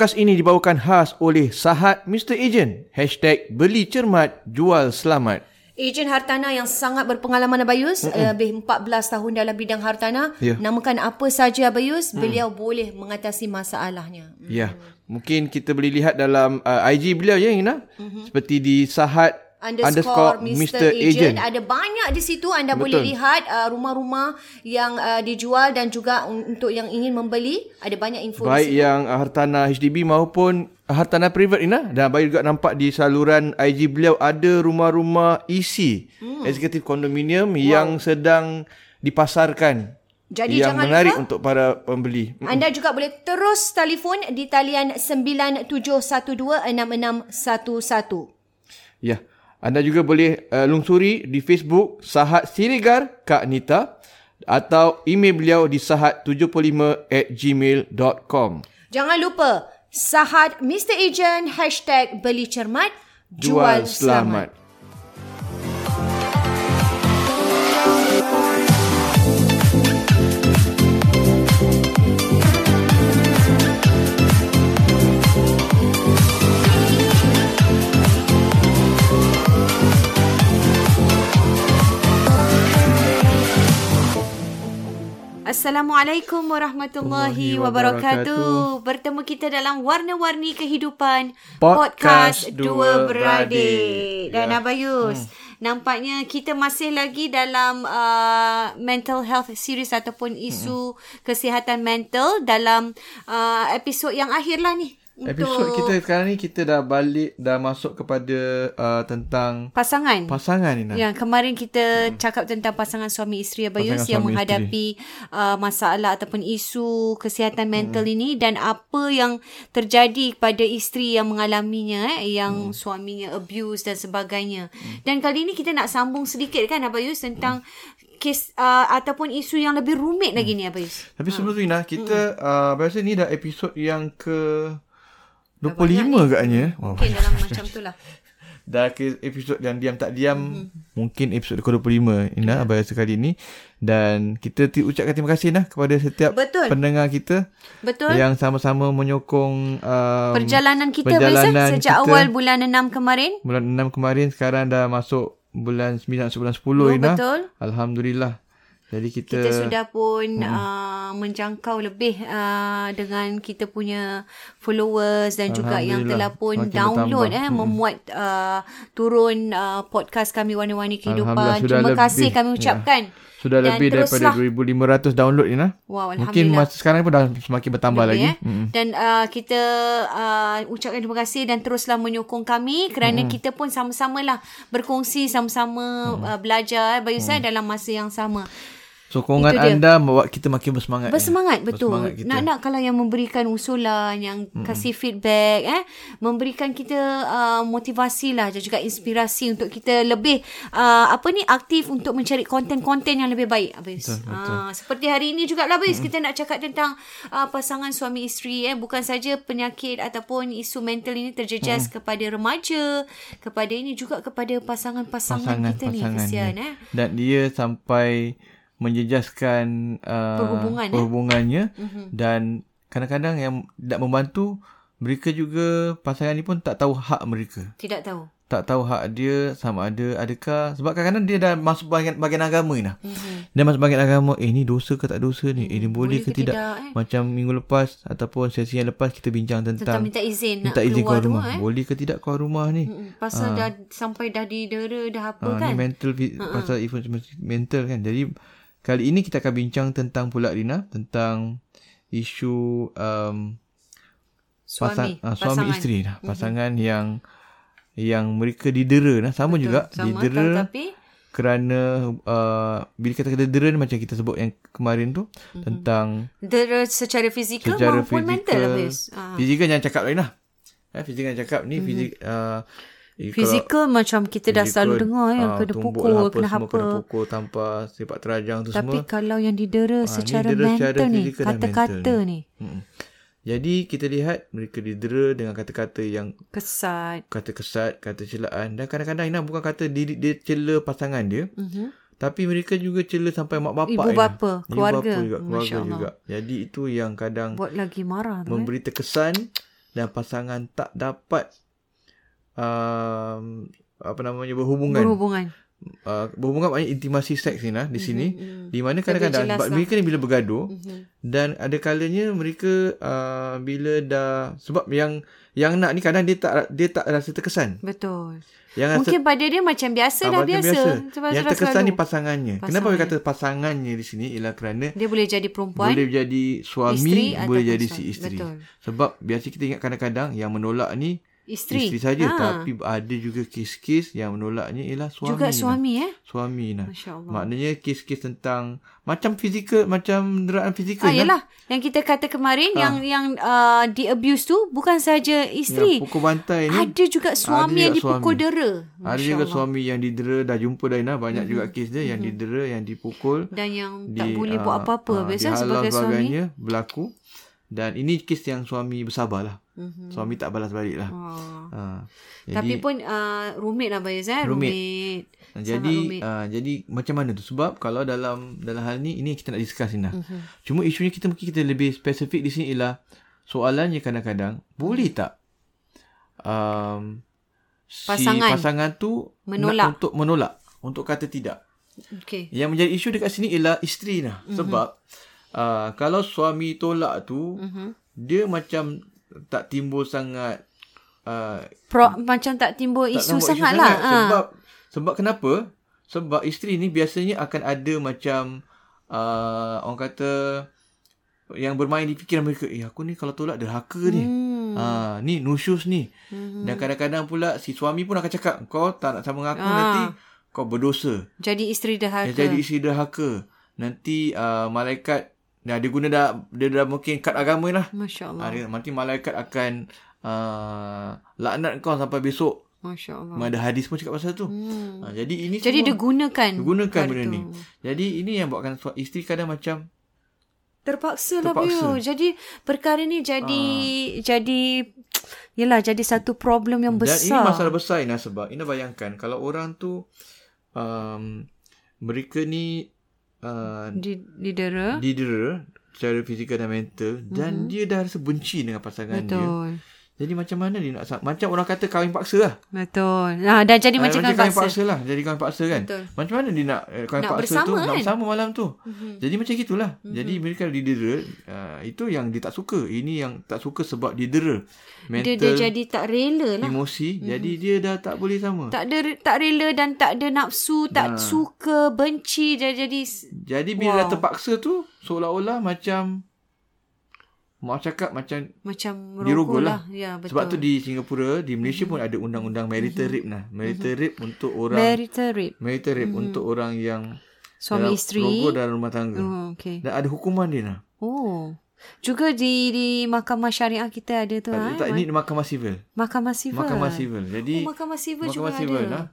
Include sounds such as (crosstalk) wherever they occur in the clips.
Podcast ini dibawakan khas oleh Sahat Mr. Agent. Hashtag beli cermat, jual selamat. Ejen hartanah yang sangat berpengalaman Abayus, mm-hmm. lebih 14 tahun dalam bidang hartanah. Ya. Namakan apa saja Abayus, mm. beliau boleh mengatasi masalahnya. Ya, mungkin kita boleh lihat dalam uh, IG beliau ya Ina. Mm-hmm. Seperti di Sahat underscore Mr. Agent. Ada banyak di situ anda Betul. boleh lihat uh, rumah-rumah yang uh, dijual dan juga untuk yang ingin membeli ada banyak info Baik di situ. yang uh, hartanah HDB maupun hartanah private Ina dan baik juga nampak di saluran IG beliau ada rumah-rumah isi hmm. eksekutif kondominium wow. yang sedang dipasarkan. Jadi yang jangan menarik lupa, untuk para pembeli. Anda juga boleh terus telefon di talian 97126611. Ya. Anda juga boleh uh, lungsuri di Facebook Sahat Sirigar Kak Nita atau email beliau di sahat75 at gmail.com. Jangan lupa Sahat Mr. Agent Hashtag beli cermat Jual, Jual selamat. selamat. Assalamualaikum warahmatullahi wabarakatuh. Bertemu kita dalam Warna-Warni Kehidupan Podcast Podcast Dua Beradik. Dan Ya. Abayus, nampaknya kita masih lagi dalam uh, mental health series ataupun isu kesihatan mental dalam uh, episod yang akhir lah ni. Episod kita sekarang ni kita dah balik dah masuk kepada uh, tentang pasangan. pasangan Ina. Ya, kemarin kita cakap tentang pasangan suami isteri Abayus yang menghadapi uh, masalah ataupun isu kesihatan mental ini dan apa yang terjadi kepada isteri yang mengalaminya eh yang suaminya abuse dan sebagainya. Dan kali ini kita nak sambung sedikit kan Abayus tentang kes uh, ataupun isu yang lebih rumit lagi ni Abayus. Tapi sebelum tu Ina, kita uh, biasa ni dah episod yang ke 25 agaknya. Oh, Mungkin dalam macam tu lah. (laughs) dah ke episod yang diam tak diam mm-hmm. mungkin episod ke-25 Ina yeah. sekali ni dan kita ti- ucapkan terima kasih nah kepada setiap Betul. pendengar kita Betul. yang sama-sama menyokong um, Perjalanan kita perjalanan sejak kita. awal bulan 6 kemarin. bulan 6 kemarin sekarang dah masuk bulan 9 bulan 10 Oh, Ina. betul. Alhamdulillah. Jadi kita kita sudah pun hmm. uh, menjangkau lebih uh, dengan kita punya followers dan juga yang telah pun Makin download bertambah. eh memuat uh, turun uh, podcast kami warna-warni kehidupan. Terima kasih lebih. kami ucapkan. sudah Dan lebih daripada teruslah. 2500 download Ina. Wow, Mungkin masa sekarang pun dah semakin bertambah Lebih, lagi. Eh? Mm-hmm. Dan uh, kita uh, ucapkan terima kasih dan teruslah menyokong kami kerana mm-hmm. kita pun sama-samalah berkongsi sama-sama mm-hmm. uh, belajar eh, Bayu saya dalam masa yang sama. Sokongan anda membuat kita makin bersemangat. Bersemangat betul. Bersemangat kita. Nak-nak kalau yang memberikan usulan, yang hmm. kasih feedback eh, memberikan kita uh, motivasi lah dan juga inspirasi untuk kita lebih uh, apa ni aktif untuk mencari konten-konten yang lebih baik Abis. Betul, betul. Uh, seperti hari ini juga lah hmm. kita nak cakap tentang uh, pasangan suami isteri eh bukan saja penyakit ataupun isu mental ini terjejas hmm. kepada remaja, kepada ini juga kepada pasangan-pasangan kita ni kesian ni. eh. Dan dia sampai menjejaskan uh, Perhubungan, eh? perhubungannya mm-hmm. dan kadang-kadang yang tak membantu mereka juga pasangan ni pun tak tahu hak mereka. Tidak tahu. Tak tahu hak dia sama ada adakah sebab kadang-kadang dia dah masuk bahagian, bahagian agama ni lah. Mm-hmm. Dia masuk bahagian agama, eh ni dosa ke tak dosa ni? Eh ni boleh, Boleh ke, ke tidak? tidak, eh? Macam minggu lepas ataupun sesi yang lepas kita bincang tentang, Tentang minta izin nak minta izin keluar keluar rumah. tu, eh? Boleh ke tidak keluar rumah ni? Mm, Pasal dah sampai dah didera dah apa Ah, kan. Ni mental uh-huh. pasal influence mental kan. Jadi kali ini kita akan bincang tentang pula Rina tentang isu um, suami, pasang, uh, suami isteri lah. Pasangan mm-hmm. yang yang mereka didera lah. Sama Betul, juga sama, didera tapi kerana uh, bila kita kata didera ni macam kita sebut yang kemarin tu mm-hmm. tentang dera secara fizikal secara maupun fizikal. mental habis. Ah. Fizikal jangan cakap lain lah. Eh, fizikal jangan cakap ni mm-hmm. fizik uh, eh, Fizikal macam kita dah selalu dengar yang ah, kena pukul, lah kena semua, apa. Kena pukul tanpa sepak terajang tu Tapi semua. kalau yang didera Ah, secara ni dera mental secara ni, kata-kata mental ni, Mm. Jadi kita lihat mereka didera dengan kata-kata yang kesat. kata kesat, kata celaan dan kadang-kadang Ina bukan kata dia, dia cela pasangan dia. Mhm. Tapi mereka juga cela sampai mak bapak Ibu Ina. bapa, keluarga. Ibu bapa juga, keluarga juga. Jadi itu yang kadang Buat lagi marah tu. Eh? memberi terkesan dan pasangan tak dapat um, apa namanya berhubungan Berhubungan. uh, berhubungan maknanya intimasi seks ni lah di sini mm. di mana kadang-kadang sebab lah. mereka ni bila bergaduh Mhm. dan ada kalanya mereka uh, bila dah sebab yang yang nak ni kadang dia tak dia tak rasa terkesan Betul. yang rasa Mungkin pada dia macam biasa ah, dah biasa. Sebab yang terkesan selalu. ni pasangannya kenapa dia kata pasangannya di sini ialah kerana Dia boleh jadi perempuan. boleh jadi suami isteri boleh jadi suami. si isteri Betul. sebab biasa kita ingat kadang-kadang yang menolak ni Isteri. isteri saja Ha. tapi ada juga kes-kes yang menolaknya ialah suami Juga lah. suami eh. suami nah Masya Allah. maknanya kes-kes tentang macam fizikal macam deraan fizikal Ah, lah. yelah. Yang kita kata kemarin yang yang uh, di abuse tu bukan saja isteri. yang pukul bantai ni Ada juga suami ada yang dipukul suami. dera. ada juga suami yang didera dah jumpa dah banyak juga kes dia yang didera yang dipukul Dan yang di, tak boleh ah, buat apa-apa. ah, Biasa sebagai suami. berlaku dan ini kes yang suami bersabar lah Mhm. suami tak balas balik lah Ah. ha. Tapi pun uh, rumit lah Bayaz eh. Rumit. Rumit. Jadi rumit. uh, jadi macam mana tu sebab kalau dalam dalam hal ni ini kita nak discuss Ina Mhm. cuma isunya kita mungkin kita lebih spesifik di sini ialah soalannya kadang-kadang boleh tak um, Pasangan si pasangan tu menolak. nak untuk menolak untuk kata tidak Okay. Yang menjadi isu dekat sini ialah isteri lah. Mm-hmm. Sebab uh, kalau suami tolak tu, mm-hmm. dia macam tak timbul sangat uh, Pro, macam tak timbul tak isu nampak sangat lah. Ah. Sebab sebab kenapa? Sebab isteri ni biasanya akan ada macam uh, orang kata yang bermain di fikiran mereka, eh aku ni kalau tolak derhaka ni. Hmm. Ha, ni nusyus ni. Mhm. Dan kadang-kadang pula si suami pun akan cakap, kau tak nak sama dengan aku Ah. nanti kau berdosa. Jadi isteri derhaka. jadi isi derhaka. Nanti uh, malaikat Nah, dia guna dah dia dah mungkin kad agama lah. Masya Allah. Ha, dia, nanti malaikat akan uh, laknat kau sampai besok. Masya Allah. Ada hadis pun cakap pasal tu. Hmm. Ha, jadi ini Jadi dia semua gunakan. dia gunakan benda tu. ni. Jadi ini yang buatkan isteri kadang macam Terpaksa lah. Bio. Jadi perkara ni jadi jadi yalah jadi satu problem yang dan besar. ini masalah besar Ina sebab Ina bayangkan kalau orang tu um, mereka ni uh, di didera. didera secara fizikal dan mental dan dia dah rasa benci dengan pasangan dia. Jadi macam mana dia nak macam orang kata kahwin paksa lah. Betul. Nah, dah jadi Ah, macam kan kahwin paksa. paksa lah. Jadi kahwin paksa kan. Betul. Macam mana dia nak eh, kahwin Nak paksa bersama tu nak kan? bersama malam tu. Mhm. Jadi macam gitulah. Jadi mereka didera uh, itu yang dia tak suka. Ini yang tak suka sebab didera. Dia, Mental, dia jadi tak rela lah. emosi. Jadi dia dah tak boleh sama. Tak ada tak rela dan tak ada nafsu, tak Nah. suka, benci dia jadi Jadi bila dah Wow. terpaksa tu seolah-olah macam mau cakap macam macam Dirogol merogol lah. lah. Ya, betul. sebab tu di Singapura di Malaysia pun ada undang-undang marital rape lah. Marital rape untuk orang marital rape. marital rape untuk orang yang Suami dalam- isteri. rogol dalam rumah tangga. Oh, okay. Dan ada hukuman dia nah. Oh. Juga di di mahkamah syariah kita ada tu ha. tak ini mahkamah sivil. Mahkamah sivil. Mahkamah sivil. Jadi Oh, mahkamah sivil mahkamah juga sivil ada. lah.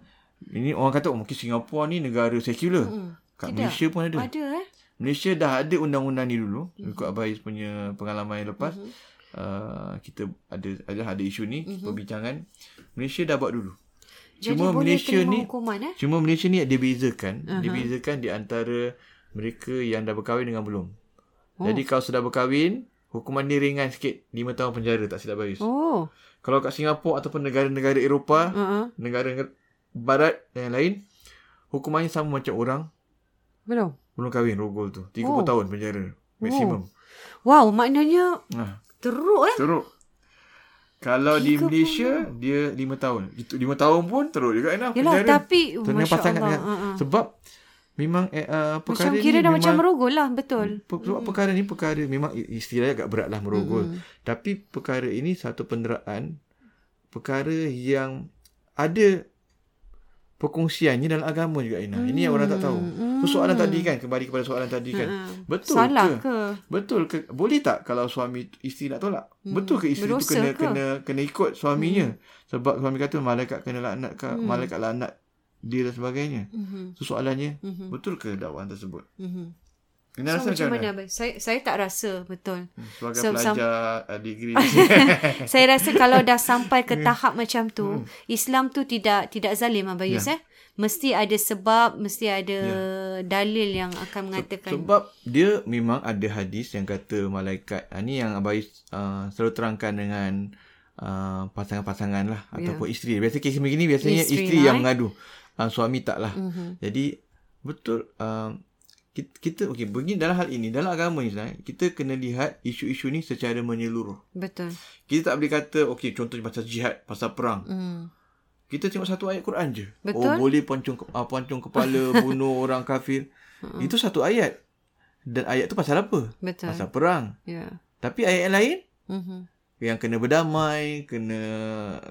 Ini orang kata oh, mungkin Singapura ni negara sekular. Mm, Kat tidak. Malaysia pun ada. Ada eh. Malaysia dah ada undang-undang ni dulu Mhm. ikut Abais punya pengalaman yang lepas. Uh, kita ada ada ada isu ni Mhm. perbincangan. Malaysia dah buat dulu. Jadi Cuma boleh Malaysia ni hukuman eh. cuma Malaysia ni dia bezakan, uh-huh. dia bezakan di antara mereka yang dah berkahwin dengan belum. Oh. Jadi kalau sudah berkahwin, hukuman dia ringan sikit, 5 tahun penjara tak silap Bayus. Oh. Kalau kat Singapura ataupun negara-negara Eropah, Uh-uh. negara barat dan yang lain, hukumannya sama macam orang Belum. Belum kahwin rogol tu. 30 oh. tahun penjara maksimum. Wow, maknanya Nah, teruk eh. teruk. Kalau di Malaysia dia 5 tahun. Itu 5 tahun pun teruk juga kan Yalah, penjara. tapi Masya Allah. dengan, uh-uh. sebab memang eh, uh, perkara Macam kira ni dah memang macam merogol lah. Betul. per- sebab perkara ni perkara memang istilahnya agak berat lah merogol. Mm-hmm. Tapi perkara ini satu penderaan perkara yang ada perkongsiannya dalam agama juga Ina. Ini yang orang tak tahu. So, soalan tadi kan kembali kepada soalan tadi kan. Mm-mm. Betul Hmm. Salah ke? ke? Betul ke? Boleh tak kalau suami isteri nak tolak? Hmm. Betul ke isteri tu Berdosa kena ke? kena kena ikut suaminya? Sebab suami kata malaikat kena laknat ke, Hmm. malaikat laknat dia dan sebagainya. Mhm. So soalannya, Mhm. betul ke dakwaan tersebut? Mhm. Ina So, rasa macam mana? mana? abang? Saya saya tak rasa betul. Hmm, Sebagai So, pelajar uh, degree (laughs) saya rasa kalau dah sampai ke tahap macam Hmm. tu, Islam tu tidak tidak zalim Abang Yus eh. Mesti ada sebab, mesti ada dalil yang akan mengatakan Sebab dia memang ada hadis yang kata malaikat. Ha, ni yang Abais uh, selalu terangkan dengan uh, pasangan-pasangan lah yeah. ataupun isteri. Biasa kes begini biasanya Isteri isteri, lah, yang eh. mengadu. Uh, suami tak lah. Mhm. Jadi betul uh, kita, kita okey begini dalam hal ini dalam agama ni sebenarnya kita kena lihat isu-isu ni secara menyeluruh. Betul. Kita tak boleh kata okey contohnya pasal jihad, pasal perang. Hmm. Kita tengok satu ayat Quran je. Betul. Oh boleh poncong uh, poncong kepala (laughs) bunuh orang kafir. Itu satu ayat. Dan ayat tu pasal apa? Betul. Pasal perang. Ya. Tapi ayat yang lain Mhm. Yang kena berdamai, kena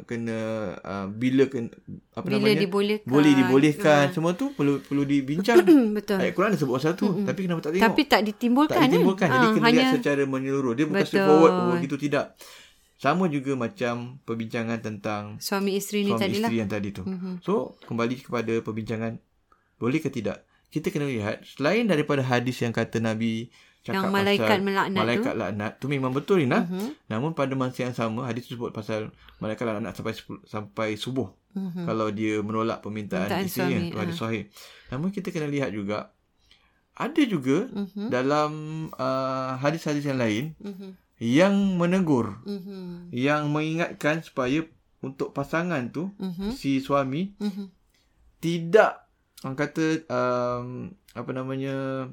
kena uh, bila kena apa Bila namanya? dibolehkan. boleh dibolehkan. Ha. Semua tu perlu perlu dibincang. (coughs) Betul. ayat Quran ada sebut pasal tu, tapi kenapa tak tengok? Tapi tak ditimbulkan. tak ditimbulkan. eh? Jadi Ah, kena hanya lihat secara menyeluruh. Dia bukan Betul. straightforward oh gitu tidak. Sama juga macam perbincangan tentang suami isteri ni suami tadilah. isteri yang tadi tu. Mm-hmm. So, kembali kepada perbincangan boleh ke tidak? Kita kena lihat selain daripada hadis yang kata Nabi cakap Yang malaikat pasal melaknat malaikat tu. laknat tu memang betul Ina. Mhm. Mm-hmm. Namun pada masa yang sama hadis tu sebut pasal malaikat laknat sampai sampai subuh. Mm-hmm. Kalau dia menolak permintaan, Permintaan isterinya suami, tu hadis ah. sahih. Namun kita kena lihat juga ada juga mm-hmm. dalam uh, hadis-hadis yang lain Mhm. yang menegur, Mhm. yang mengingatkan supaya untuk pasangan tu Mhm. si suami Mhm. tidak orang kata um, apa namanya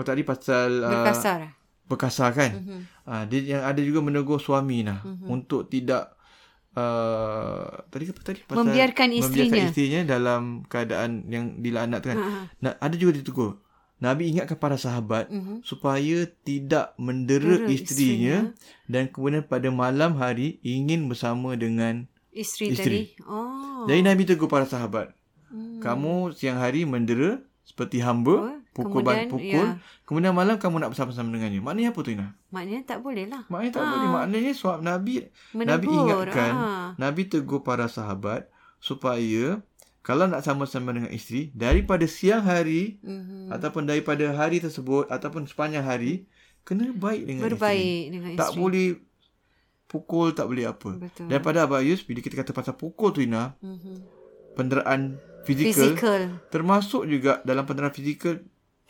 kau tadi pasal uh, Berkasar. berkasar kan Mhm. uh, dia yang ada juga menegur suami nah untuk tidak uh, tadi apa tadi Membiarkan isterinya. membiarkan isterinya dalam keadaan yang dilaknatkan Ha, ha. nah, ada juga ditegur Nabi ingatkan para sahabat Mhm. supaya tidak mendera Dera isterinya dan kemudian pada malam hari ingin bersama dengan Isteri, Isteri. tadi. Oh. Jadi Nabi tegur para sahabat. Hmm. Kamu siang hari mendera seperti hamba, Oh, pukul kemudian, pukul. ya. Kemudian malam kamu nak bersama-sama dengannya. Maknanya apa tu Ina? Maknanya tak boleh lah. Maknanya tak boleh. Maknanya suap Nabi Nabi Menegur, ingatkan, ah. Nabi tegur para sahabat supaya kalau nak sama-sama dengan isteri daripada siang hari Mhm. ataupun daripada hari tersebut ataupun sepanjang hari kena baik dengan isteri. Berbaik dengan isteri. Tak boleh pukul, tak boleh apa. Betul. Daripada Abayus bila kita kata pasal pukul tu Ina, Mhm. penderaan fizikal termasuk juga dalam penderaan fizikal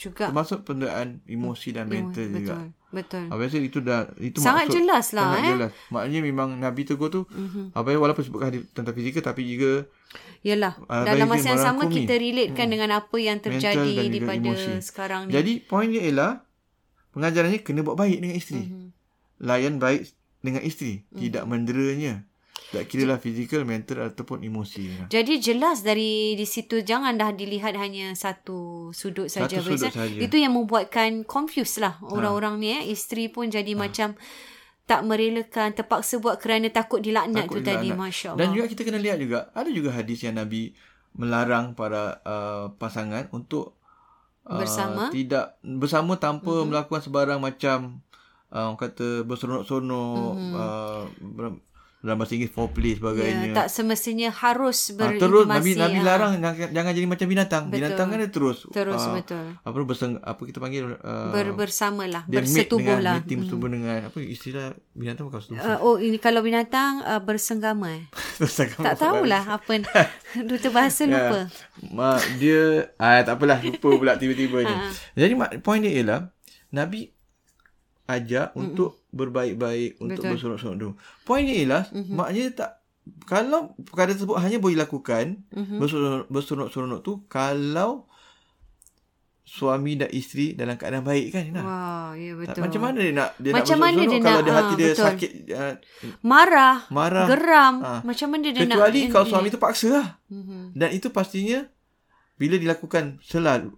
juga. termasuk penderaan emosi dan mental betul. juga. Betul. Apa biasa itu dah itu Sangat maksud jelas lah, sangat eh. Jelas. Maknanya memang Nabi tegur tu mm-hmm. apa walaupun sebutkan tentang fizikal tapi juga Yalah. Ah, Dalam masa yang sama merangkumi. kita relatekan dengan apa yang terjadi daripada emosi. sekarang ni. Jadi poin dia ialah pengajarannya kena buat baik dengan isteri. Mhm. Mm-hmm. Layan baik dengan isteri, mm-hmm. tidak menderanya. Tak kira lah fizikal, mental ataupun emosi. Jadi jelas dari di situ jangan dah dilihat hanya satu sudut saja. Satu sudut saja. Ha. Itu yang membuatkan confuse lah orang-orang ni eh. Isteri pun jadi macam tak merelakan, terpaksa buat kerana takut dilaknat Takut tu tadi. dilaknat. Masya Allah. Dan juga kita kena lihat juga ada juga hadis yang Nabi melarang para uh, pasangan untuk uh, Bersama? tidak bersama tanpa mm-hmm. melakukan sebarang macam uh, orang kata berseronok-seronok mm-hmm. uh, ber- dalam bahasa Inggeris foreplay sebagainya. ya, tak semestinya harus berintimasi. terus Nabi Nabi ah. larang jangan, jangan jadi macam binatang. Betul. Binatang kan dia terus Terus, ah, betul. Apa berseng apa kita panggil uh, Ber, bersamalah, dia mate bersetubuh dengan lah. bersetubuh dengan apa istilah binatang bukan setubuh. Uh, oh ini kalau binatang uh, bersenggama (laughs) eh. Akan Tak tahulah (laughs) apa duta (laughs) bahasa lupa. Ma, dia ah tak apalah lupa pula tiba-tiba ni. Ha. Jadi point dia ialah Nabi ajak mm untuk berbaik-baik untuk berseronok-seronok dulu. Point dia ialah mm-hmm. maknanya tak kalau perkara tersebut hanya boleh dilakukan mm-hmm. berseronok-seronok tu kalau suami dan isteri dalam keadaan baik kan? Wah, ya Tak, betul. macam mana dia nak dia Macam nak mana dia kalau dia hati ah, dia betul. sakit uh, Marah, marah geram. Ah. Macam mana dia nak kecuali kalau suami tu paksa lah. Mhm. Dan itu pastinya bila dilakukan selalu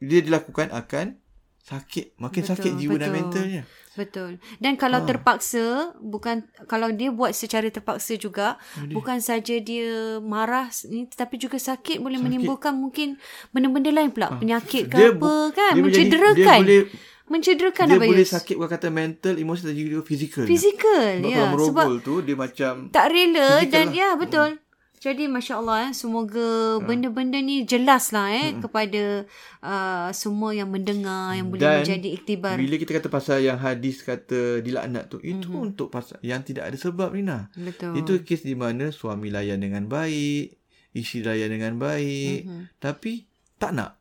dia dilakukan akan sakit, makin Betul, sakit jiwa dan betul. mentalnya. Betul. Dan kalau Ah. terpaksa, bukan kalau dia buat secara terpaksa juga, bukan saja dia marah ni tetapi juga sakit boleh menimbulkan mungkin benda-benda lain pula, penyakit ke. Dia apa kan, dia mencederakan. Dia boleh mencederakan dia apa boleh Yus? sakit bukan kata mental, emosi dan juga fizikal. Fizikal, Sebab ya. merogol Sebab tu dia macam tak rela dan lah. ya betul. Jadi Masya Allah eh, semoga benda-benda ni jelas lah eh kepada uh, semua yang mendengar yang boleh Dan menjadi iktibar. bila kita kata pasal yang hadis kata dilaknat tu, itu Mhm. untuk pasal yang tidak ada sebab Rina. Betul. Itu kes di mana suami layan dengan baik, isteri layan dengan baik, Mhm. tapi tak nak.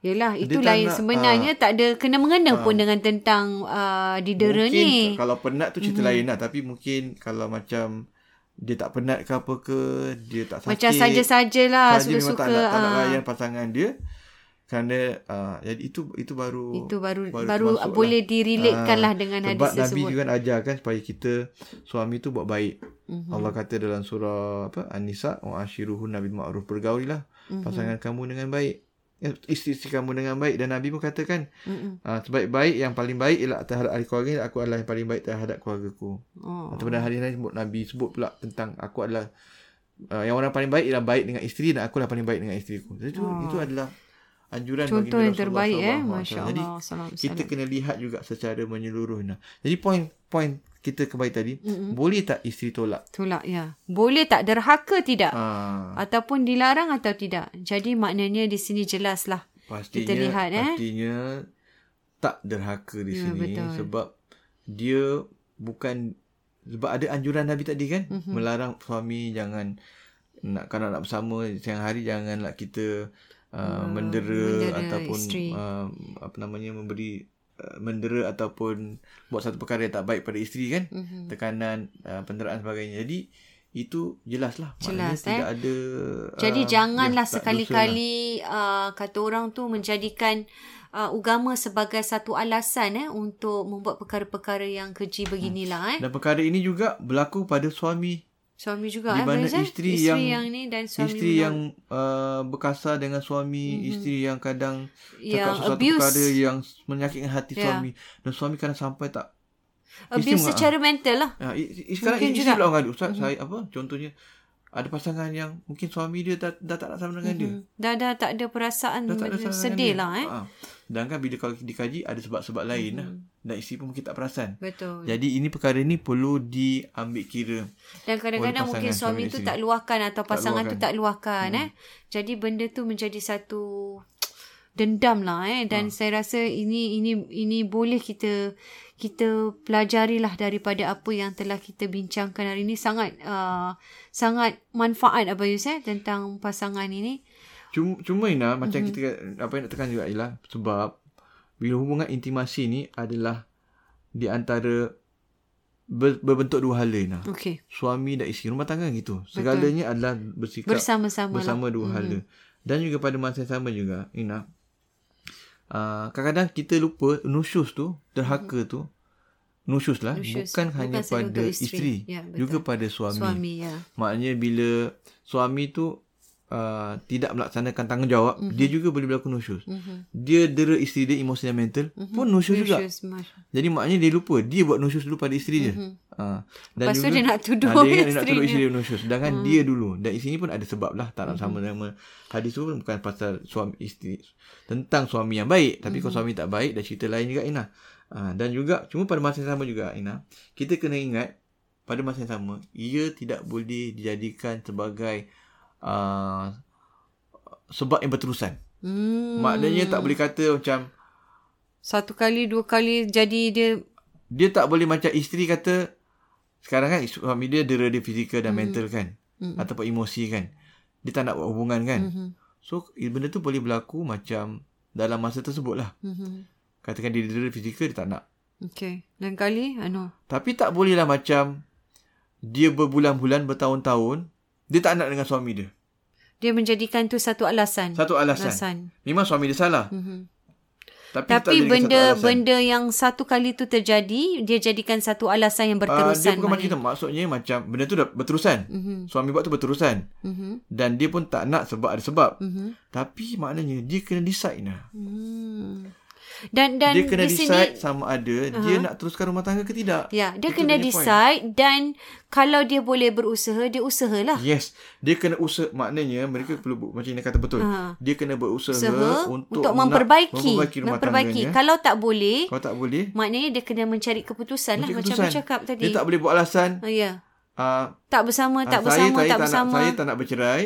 Yelah, itu lain nak, sebenarnya tak ada kena mengena pun dengan tentang uh, didera mungkin ni. kalau penat tu cerita mm-hmm. lain lah tapi mungkin kalau macam dia tak penat ke apa ke dia tak sakit Macam saja-sajalah saja memang suka-suka. tak nak, tak nak ah. layan pasangan dia kerana uh, jadi itu itu baru Itu baru baru, termasuk boleh lah. direlatekan Ah, lah dengan hadis sebab Nabi tersebut. juga ajarkan supaya kita suami tu buat baik. Mhm. Mm-hmm. Allah kata dalam surah apa An-Nisa wa ashiruhun nabil ma'ruf bergaulilah Mhm. mm-hmm. pasangan kamu dengan baik. Ya, Isteri-isteri kamu dengan baik dan Nabi pun katakan uh, sebaik-baik yang paling baik ialah terhadap ahli keluarga aku adalah yang paling baik terhadap keluargaku. Oh. Ataupun dalam hadis lain Nabi sebut pula tentang aku adalah uh, yang orang paling baik ialah baik dengan isteri dan aku adalah paling baik dengan isteriku. Jadi itu, Oh. itu adalah anjuran Contoh baginda yang terbaik eh. Masya Jadi Allah. Salam, kita salam. kena lihat juga secara menyeluruh nah. Jadi poin poin kita kembali tadi, mm-hmm. boleh tak isteri tolak? Tolak ya. Boleh tak derhaka tidak? Ah, Ataupun dilarang atau tidak. Jadi maknanya di sini jelas lah. pastinya Kita lihat, eh. pastinya tak derhaka di Ya, sini betul. sebab dia bukan sebab ada anjuran Nabi tadi kan Mhm. mm-hmm. melarang suami jangan nak kalau nak bersama siang hari janganlah kita uh, mendera, mendera ataupun isteri. uh, apa namanya memberi uh, mendera ataupun buat satu perkara yang tak baik pada isteri kan Mhm. tekanan uh, penderaan sebagainya jadi itu jelaslah Jelas, maknanya eh. tidak ada Jadi uh, janganlah ya, dosa lah. sekali-kali uh, kata orang tu menjadikan uh, agama sebagai satu alasan eh untuk membuat perkara-perkara yang keji beginilah eh. dan perkara ini juga berlaku pada suami Suami juga Di eh, mana eh? isteri isteri yang- yang ni dan suami isteri menolak. yang uh, berkasar dengan suami, mm-hmm. isteri yang kadang Yang cakap abuse. perkara yang menyakitkan hati Ya. suami dan suami kadang sampai tak abuse menga- secara mental lah. Ya, sekarang Mungkin isteri juga. Pula orang ngadu. Ustaz, saya apa contohnya ada pasangan yang mungkin suami dia dah, dah tak nak sama dengan dia. Hmm. Dah dah tak ada perasaan Dah tak ada sedih lah dia. eh. Ha. Dan kan bila kalau dikaji ada sebab-sebab lain lah. Dan isteri pun mungkin tak perasan. Betul. Jadi ini perkara ni perlu diambil kira. Dan kadang-kadang mungkin suami tu isteri. tak luahkan atau pasangan tu luahkan. tak luahkan eh. Jadi benda tu menjadi satu dendam lah eh dan saya rasa ini ini ini boleh kita kita pelajarilah daripada apa yang telah kita bincangkan hari ini sangat uh, sangat manfaat Abayus eh tentang pasangan ini. Cuma, cuma Ina, macam Mhm. kita apa yang nak tekan juga ialah sebab bila hubungan intimasi ni adalah di antara ber, berbentuk dua hala Ina. Okey. Suami dan isteri rumah tangga gitu. Segalanya adalah bersikap Bersama-sama bersama lah. dua hala. Dan juga pada masa yang sama juga Ina. Uh, kadang-kadang kita lupa nusyus tu, derhaka tu nusyus lah Nusyus. bukan, Bukan hanya pada isteri, isteri. Ya, betul. juga pada suami. Suami ya. Maknanya bila suami tu uh, tidak melaksanakan tanggungjawab, mm-hmm. dia juga boleh berlaku nusyus. Mhm. Dia dera isteri dia emosi dan mental mm-hmm. pun nusyus, juga. Masya. Jadi maknanya dia lupa dia buat nusyus dulu pada isteri dia. Mm-hmm. Uh, dan Lepas tu dia nak tuduh ah, dia ingat dia nak isteri tuduh dia. isteri dia nusyus. Sedangkan mm. dia dulu dan isteri pun ada sebab lah tak nak sama sama hadis tu pun bukan pasal suami isteri tentang suami yang baik tapi kalau suami tak baik dan cerita lain juga Ina. Uh, dan juga cuma pada masa yang sama juga Ina, kita kena ingat pada masa yang sama ia tidak boleh dijadikan sebagai uh, sebab yang berterusan. Hmm. Maknanya tak boleh kata macam Satu kali, dua kali jadi dia dia tak boleh macam isteri kata sekarang kan suami dia dera dia fizikal dan mm. mental kan mm. ataupun emosi kan dia tak nak buat hubungan kan mm-hmm. so benda tu boleh berlaku macam dalam masa tersebut lah Mhm. katakan dia dera fizikal dia tak nak Okey. Lain kali, anu. tapi tak boleh lah macam dia berbulan-bulan bertahun-tahun dia tak nak dengan suami dia Dia menjadikan tu satu alasan. satu alasan, Alasan. memang suami dia salah Mhm. tapi, dia Tapi benda benda yang satu kali tu terjadi, dia jadikan satu alasan yang Ah, dia berterusan. bukan macam itu maksudnya macam benda tu dah berterusan Mhm. suami buat tu berterusan Mhm. dan dia pun tak nak sebab ada sebab Mhm. Tapi maknanya dia kena decide nah. Hmm. Dan dan Dia kena di decide sini sama ada uh-huh. dia nak teruskan rumah tangga ke tidak. ya, dia Itu kena decide dan kalau dia boleh berusaha, dia usahalah. Yes, dia kena usaha maknanya mereka perlu macam ini kata betul. Ha. Dia kena berusaha Usaha untuk, untuk memperbaiki, memperbaiki rumah memperbaiki. tangganya. Kalau tak boleh, Kalau tak boleh, maknanya dia kena mencari keputusan lah macam macam keputusan. aku cakap tadi. Dia tak boleh buat alasan Ah, ya. uh, Tak bersama, tak saya, bersama, saya tak bersama. Nak, saya tak nak bercerai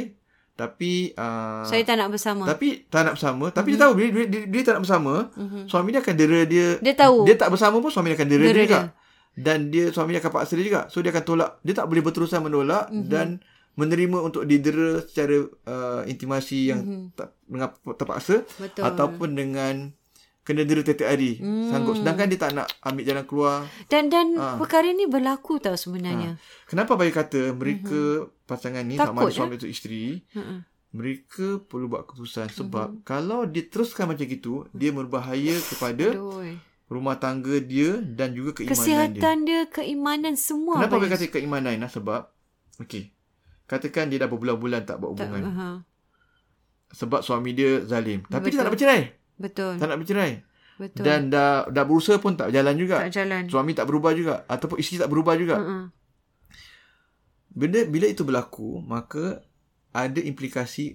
tapi uh, Saya tak nak bersama. tapi tak nak bersama tapi mm-hmm. dia tahu bila dia, dia, dia tak nak bersama mm-hmm. suami dia akan dera dia Dia tahu. dia tak bersama pun suami dia akan dera, Dera dia juga dia. dan dia suami dia akan paksa dia juga so dia akan tolak dia tak boleh berterusan menolak mm-hmm. dan menerima untuk didera secara uh, intimasi yang mm-hmm. tak, dengan terpaksa Betul. ataupun dengan kena dera tiap-tiap hari mm. sanggup sedangkan dia tak nak ambil jalan keluar Dan dan perkara ni berlaku tau sebenarnya. kenapa bagi kata mereka mm-hmm. pasangan ni sama Takut, ada suami atau isteri Mm-mm. mereka perlu buat keputusan sebab mm-hmm. kalau dia teruskan macam itu dia berbahaya kepada Aduh. rumah tangga dia dan juga keimanan dia Kesihatan dia, keimanan semua. Kenapa saya kata keimanan nah? Sebab Okey Katakan dia dah berbulan-bulan tak buat Tak, hubungan uh-huh. Sebab suami dia zalim Tapi dia tak nak bercerai Betul. Tak nak bercerai Betul. Dan dah dah berusaha pun tak berjalan juga tak jalan. Suami tak berubah juga Ataupun isteri tak berubah juga Uh-uh. Benda Bila itu berlaku Maka Ada implikasi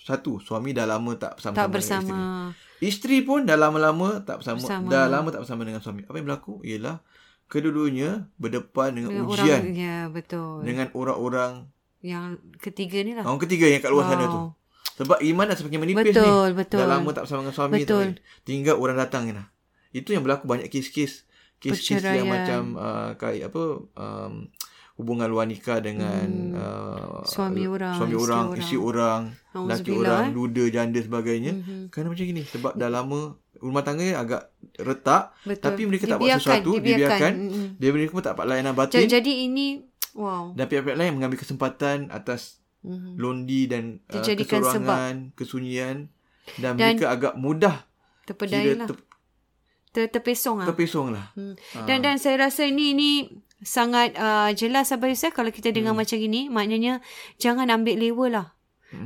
Satu Suami dah lama tak bersama Tak bersama. isteri. Isteri pun dah lama-lama tak bersama, Bersama. Dah lama tak bersama dengan suami Apa yang berlaku Ialah Kedua-duanya Berdepan dengan, Dengan ujian orang, ya betul. Dengan orang-orang Yang ketiga ni lah. Orang ketiga yang kat luar sana tu. Sebab iman dah semakin menipis Betul, ni. betul. Dah lama tak bersama dengan suami Betul. tu. Tinggal orang datang ni lah. Itu yang berlaku banyak kes-kes. Kes-kes yang Perceraian. macam uh, kait apa um, hubungan luar nikah dengan Hmm. uh, Suami orang, suami isteri orang, isteri orang, laki orang, eh. duda, janda sebagainya. Mhm. Kerana macam gini sebab dah lama rumah tangga agak retak Betul. tapi mereka tak buat Dibiarkan, sesuatu, dibiarkan. dibiarkan. Mm-mm. Dia mereka pun tak dapat layanan batin Jadi ini wow. dan pihak-pihak lain mengambil kesempatan atas Mhm. londi dan uh, Dijadikan keseorangan, kesunyian dan, Dan- mereka agak mudah Terpedaya lah. ter, Ter, terpesong lah. terpesong lah. Hmm. Dan dan saya rasa ini ini sangat uh, jelas Abang Yusuf kalau kita dengar Hmm. macam ini maknanya jangan ambil lewa lah.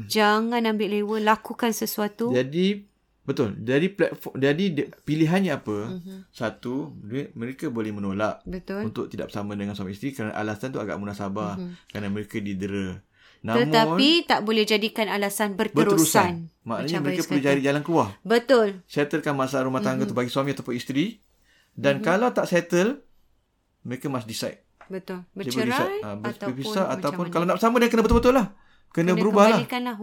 Jangan ambil lewa lakukan sesuatu. Jadi betul. Jadi platform jadi pilihannya apa? Mhm. Satu, mereka boleh menolak Betul. untuk tidak bersama dengan suami isteri kerana alasan tu agak munasabah kerana mereka didera. Namun. Tetapi tak boleh jadikan alasan berterusan. berterusan. Maknanya Macam mereka perlu cari jalan keluar. Betul. Settlekan masalah rumah tangga Mhm. tu bagi suami ataupun isteri. Dan kalau tak settle, mereka must decide. Betul. Bercerai decide, ah, ataupun berpisah macam ataupun mana. kalau nak bersama dia kena betul-betul lah. Kena, Kena berubah lah.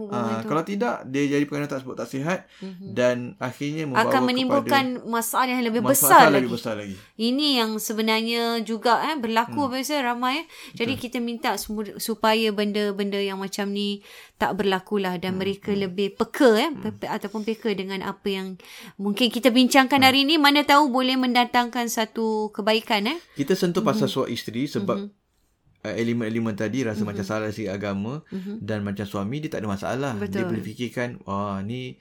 Ah, tu. kalau tidak dia jadi perkara tak sebut tak sihat Mhm. dan akhirnya membawa akan menimbulkan masalah yang lebih masalah besar lagi lagi. besar lagi. Ini yang sebenarnya juga eh berlaku hmm. biasa ramai. Eh. Jadi kita minta semua, supaya benda-benda yang macam ni tak berlaku lah dan hmm. mereka lebih peka eh hmm. ataupun peka dengan apa yang mungkin kita bincangkan Hmm. hari ini mana tahu boleh mendatangkan satu kebaikan eh. Kita sentuh pasal suami isteri sebab uh, elemen-elemen tadi rasa macam salah segi agama dan macam suami dia tak ada masalah. Dia. Betul. boleh fikirkan wah ni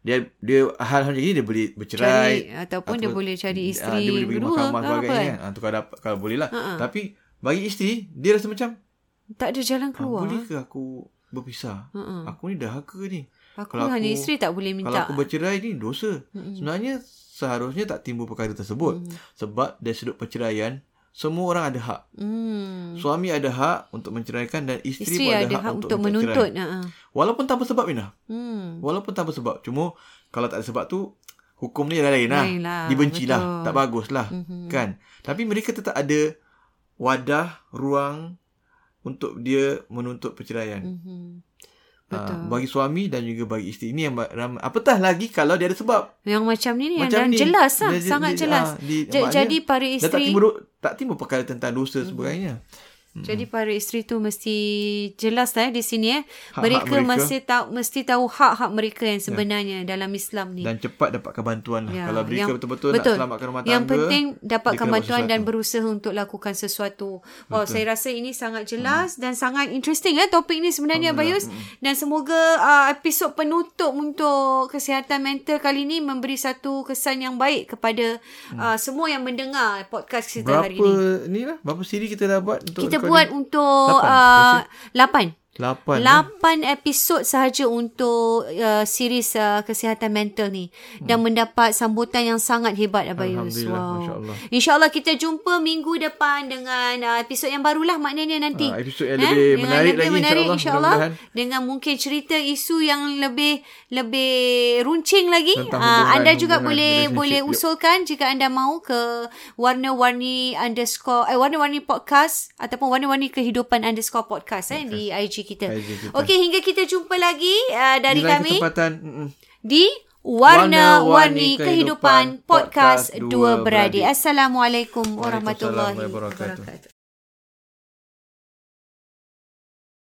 dia dia hal macam ni dia boleh Cari bercerai ataupun dia boleh cari ah, isteri dia boleh pergi kedua mahkamah ke sebagainya apa kan. Ah, tu kalau dapat kalau boleh lah. Ha-ha. Tapi bagi isteri dia rasa macam Tak ada jalan ah, keluar. boleh ke aku berpisah? Ha-ha. Aku ni dahaga ni. Aku kalau hanya aku- isteri tak boleh Kalau minta. aku bercerai ni dosa. Sebenarnya seharusnya tak timbul perkara tersebut. Sebab dari sudut perceraian semua orang ada hak. Hmm. Suami ada hak untuk menceraikan dan isteri, Isteri pun ada hak untuk minta menuntut. cerai. Ha. Walaupun tanpa sebab Ina. Hmm. Walaupun tanpa sebab. Cuma kalau tak ada sebab tu hukum ni lain lah. Lain lah, Dibenci lah. betul. Tak bagus lah. Mhm. Kan? Tapi mereka tetap ada wadah, ruang untuk dia menuntut perceraian. Mhm. Ha, bagi suami dan juga bagi isteri. Ini yang ramai. Apatah lagi kalau dia ada sebab. Yang macam ni ni Macam dan ni. jelas lah, Dia- dia- sangat dia- jelas. ah, di- Ja- maknanya jadi para Dah tak isteri Mhm. timbul, tak timbul perkara tentang dosa mm sebagainya. Jadi para isteri tu mesti jelas lah eh, di sini eh. Hak-hak mereka, mereka. mesti tahu mesti tahu hak-hak mereka yang sebenarnya dalam Islam ni. Dan cepat dapatkan bantuan lah. Ya, Kalau mereka yang- betul-betul betul. nak selamatkan rumah tangga. Yang penting dapatkan bantuan dan berusaha untuk lakukan sesuatu. Wow, saya rasa ini sangat jelas hmm. dan sangat interesting eh topik ni sebenarnya Bayus. Hmm. Dan semoga uh, episod penutup untuk kesihatan mental kali ini memberi satu kesan yang baik kepada uh, semua yang mendengar podcast kita Hmm. Berapa hari ini. ni lah? Berapa siri kita dah buat untuk Kita? Buat untuk Lapan, uh, lapan. Lapan. eh? Lapan episod sahaja untuk uh, series uh, kesihatan mental ni dan mendapat sambutan yang sangat hebat Abayus. Hmm. Alhamdulillah, Masya Allah. InsyaAllah kita jumpa minggu depan dengan uh, episod yang barulah maknanya nanti. Ah, episod yang lebih Dengan menarik lebih lagi, menarik insyaAllah. insyaAllah. Mudah-mudahan. Dengan mungkin cerita isu yang lebih lebih runcing lagi. Tentang Uh, hubungan- anda juga hubungan boleh boleh usulkan jika anda mahu ke warna-warni underscore eh, warna-warni podcast ataupun warna-warni kehidupan underscore podcast eh di IG kita. IG kita. Okey hingga kita jumpa lagi uh, dari Di kami kesempatan. mm-mm. di Warna-Warni Warna-Warni Kehidupan Kehidupan Podcast Dua Beradik. Assalamualaikum warahmatullahi wabarakatuh.